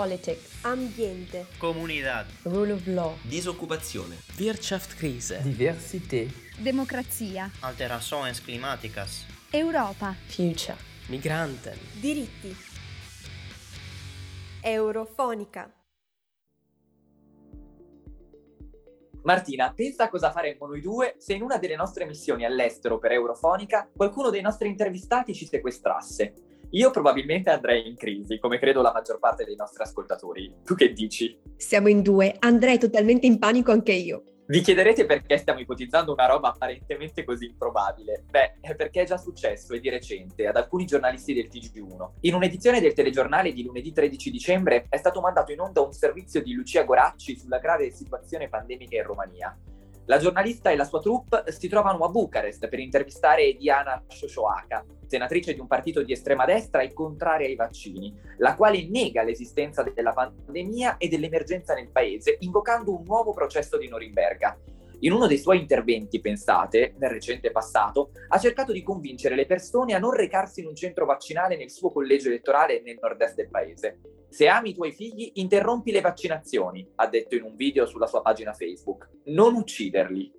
Politics, ambiente, comunità, rule of law, disoccupazione, Wirtschaftskrise, diversità, democrazia, alterações climáticas, Europa, future, migranten, diritti. Eurofonica. Martina, pensa a cosa faremmo noi due se in una delle nostre missioni all'estero per Eurofonica qualcuno dei nostri intervistati ci sequestrasse. Io probabilmente andrei in crisi, come credo la maggior parte dei nostri ascoltatori. Tu che dici? Siamo in due, andrei totalmente in panico anche io. Vi chiederete perché stiamo ipotizzando una roba apparentemente così improbabile? Beh, è perché è già successo e di recente ad alcuni giornalisti del TG1. In un'edizione del telegiornale di lunedì 13 dicembre è stato mandato in onda un servizio di Lucia Goracci sulla grave situazione pandemica in Romania. La giornalista e la sua troupe si trovano a Bucarest per intervistare Diana Shoshoaka, senatrice di un partito di estrema destra e contraria ai vaccini, la quale nega l'esistenza della pandemia e dell'emergenza nel paese, invocando un nuovo processo di Norimberga. In uno dei suoi interventi, pensate, nel recente passato, ha cercato di convincere le persone a non recarsi in un centro vaccinale nel suo collegio elettorale nel nord-est del paese. Se ami i tuoi figli, interrompi le vaccinazioni, ha detto in un video sulla sua pagina Facebook. Non ucciderli.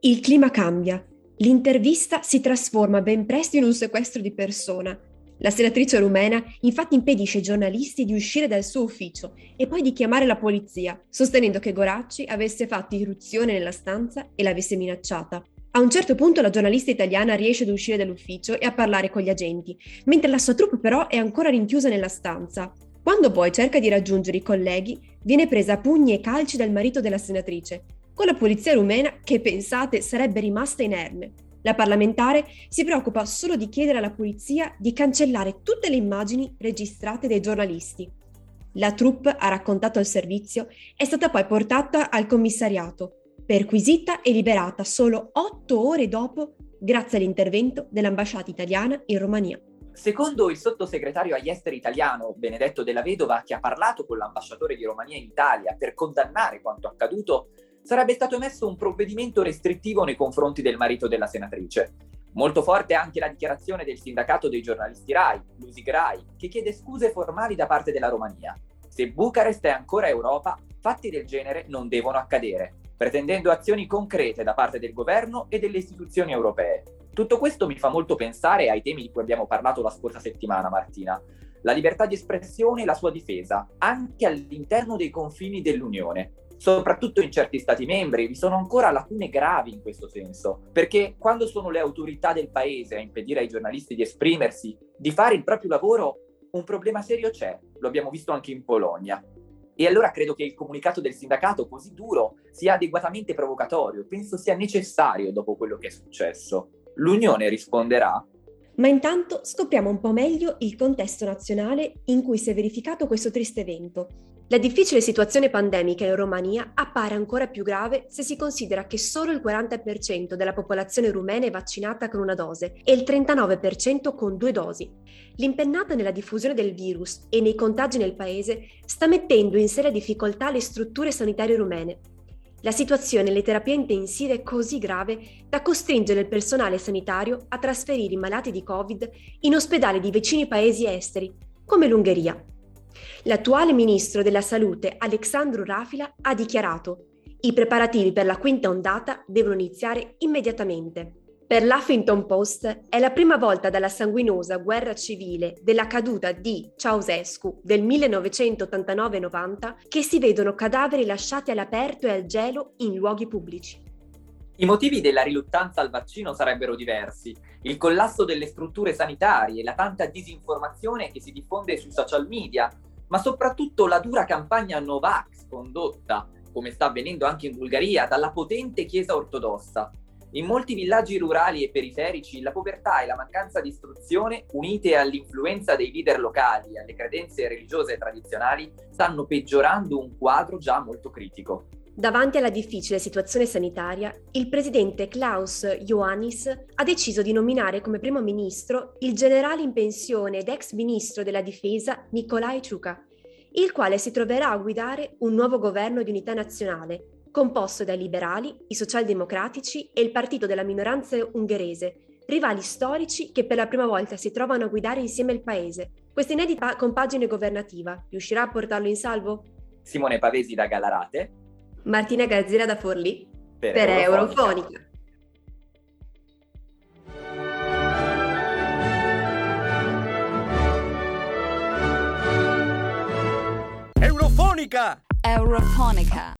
Il clima cambia. L'intervista si trasforma ben presto in un sequestro di persona. La senatrice rumena infatti impedisce ai giornalisti di uscire dal suo ufficio e poi di chiamare la polizia, sostenendo che Goracci avesse fatto irruzione nella stanza e l'avesse minacciata. A un certo punto la giornalista italiana riesce ad uscire dall'ufficio e a parlare con gli agenti, mentre la sua troupe però è ancora rinchiusa nella stanza. Quando poi cerca di raggiungere i colleghi, viene presa a pugni e calci dal marito della senatrice, con la polizia rumena che, pensate, sarebbe rimasta inerme. La parlamentare si preoccupa solo di chiedere alla polizia di cancellare tutte le immagini registrate dai giornalisti. La troupe, ha raccontato al servizio, è stata poi portata al commissariato, perquisita e liberata solo otto ore dopo grazie all'intervento dell'ambasciata italiana in Romania. Secondo il sottosegretario agli esteri italiano Benedetto della Vedova, che ha parlato con l'ambasciatore di Romania in Italia per condannare quanto accaduto, sarebbe stato emesso un provvedimento restrittivo nei confronti del marito della senatrice. Molto forte anche la dichiarazione del sindacato dei giornalisti RAI, Lusig RAI, che chiede scuse formali da parte della Romania. Se Bucarest è ancora Europa, fatti del genere non devono accadere, pretendendo azioni concrete da parte del governo e delle istituzioni europee. Tutto questo mi fa molto pensare ai temi di cui abbiamo parlato la scorsa settimana, Martina. La libertà di espressione e la sua difesa, anche all'interno dei confini dell'Unione soprattutto in certi stati membri, vi sono ancora lacune gravi in questo senso, perché quando sono le autorità del paese a impedire ai giornalisti di esprimersi, di fare il proprio lavoro, un problema serio c'è, lo abbiamo visto anche in Polonia. E allora credo che il comunicato del sindacato così duro sia adeguatamente provocatorio, penso sia necessario dopo quello che è successo. L'Unione risponderà? Ma intanto scopriamo un po' meglio il contesto nazionale in cui si è verificato questo triste evento la difficile situazione pandemica in Romania appare ancora più grave se si considera che solo il 40% della popolazione rumena è vaccinata con una dose e il 39% con due dosi. L'impennata nella diffusione del virus e nei contagi nel paese sta mettendo in seria difficoltà le strutture sanitarie rumene. La situazione nelle terapie intensive è così grave da costringere il personale sanitario a trasferire i malati di Covid in ospedali di vicini paesi esteri, come l'Ungheria. L'attuale ministro della Salute, Alexandru Rafila, ha dichiarato i preparativi per la quinta ondata devono iniziare immediatamente. Per l'Huffington Post è la prima volta dalla sanguinosa guerra civile della caduta di Ceausescu del 1989-90 che si vedono cadaveri lasciati all'aperto e al gelo in luoghi pubblici. I motivi della riluttanza al vaccino sarebbero diversi. Il collasso delle strutture sanitarie, la tanta disinformazione che si diffonde sui social media, ma soprattutto la dura campagna Novax condotta, come sta avvenendo anche in Bulgaria, dalla potente Chiesa ortodossa. In molti villaggi rurali e periferici la povertà e la mancanza di istruzione, unite all'influenza dei leader locali e alle credenze religiose tradizionali, stanno peggiorando un quadro già molto critico. Davanti alla difficile situazione sanitaria, il presidente Klaus Ioannis ha deciso di nominare come primo ministro il generale in pensione ed ex ministro della difesa Nicolae Ciuca, il quale si troverà a guidare un nuovo governo di unità nazionale, composto dai liberali, i socialdemocratici e il partito della minoranza ungherese, rivali storici che per la prima volta si trovano a guidare insieme il paese. Questa inedita compagine governativa riuscirà a portarlo in salvo? Simone Pavesi da Galarate. Martina Gazzera da Forlì Per, per Eurofonica. Eurofonica. Eurofonica. Eurofonica.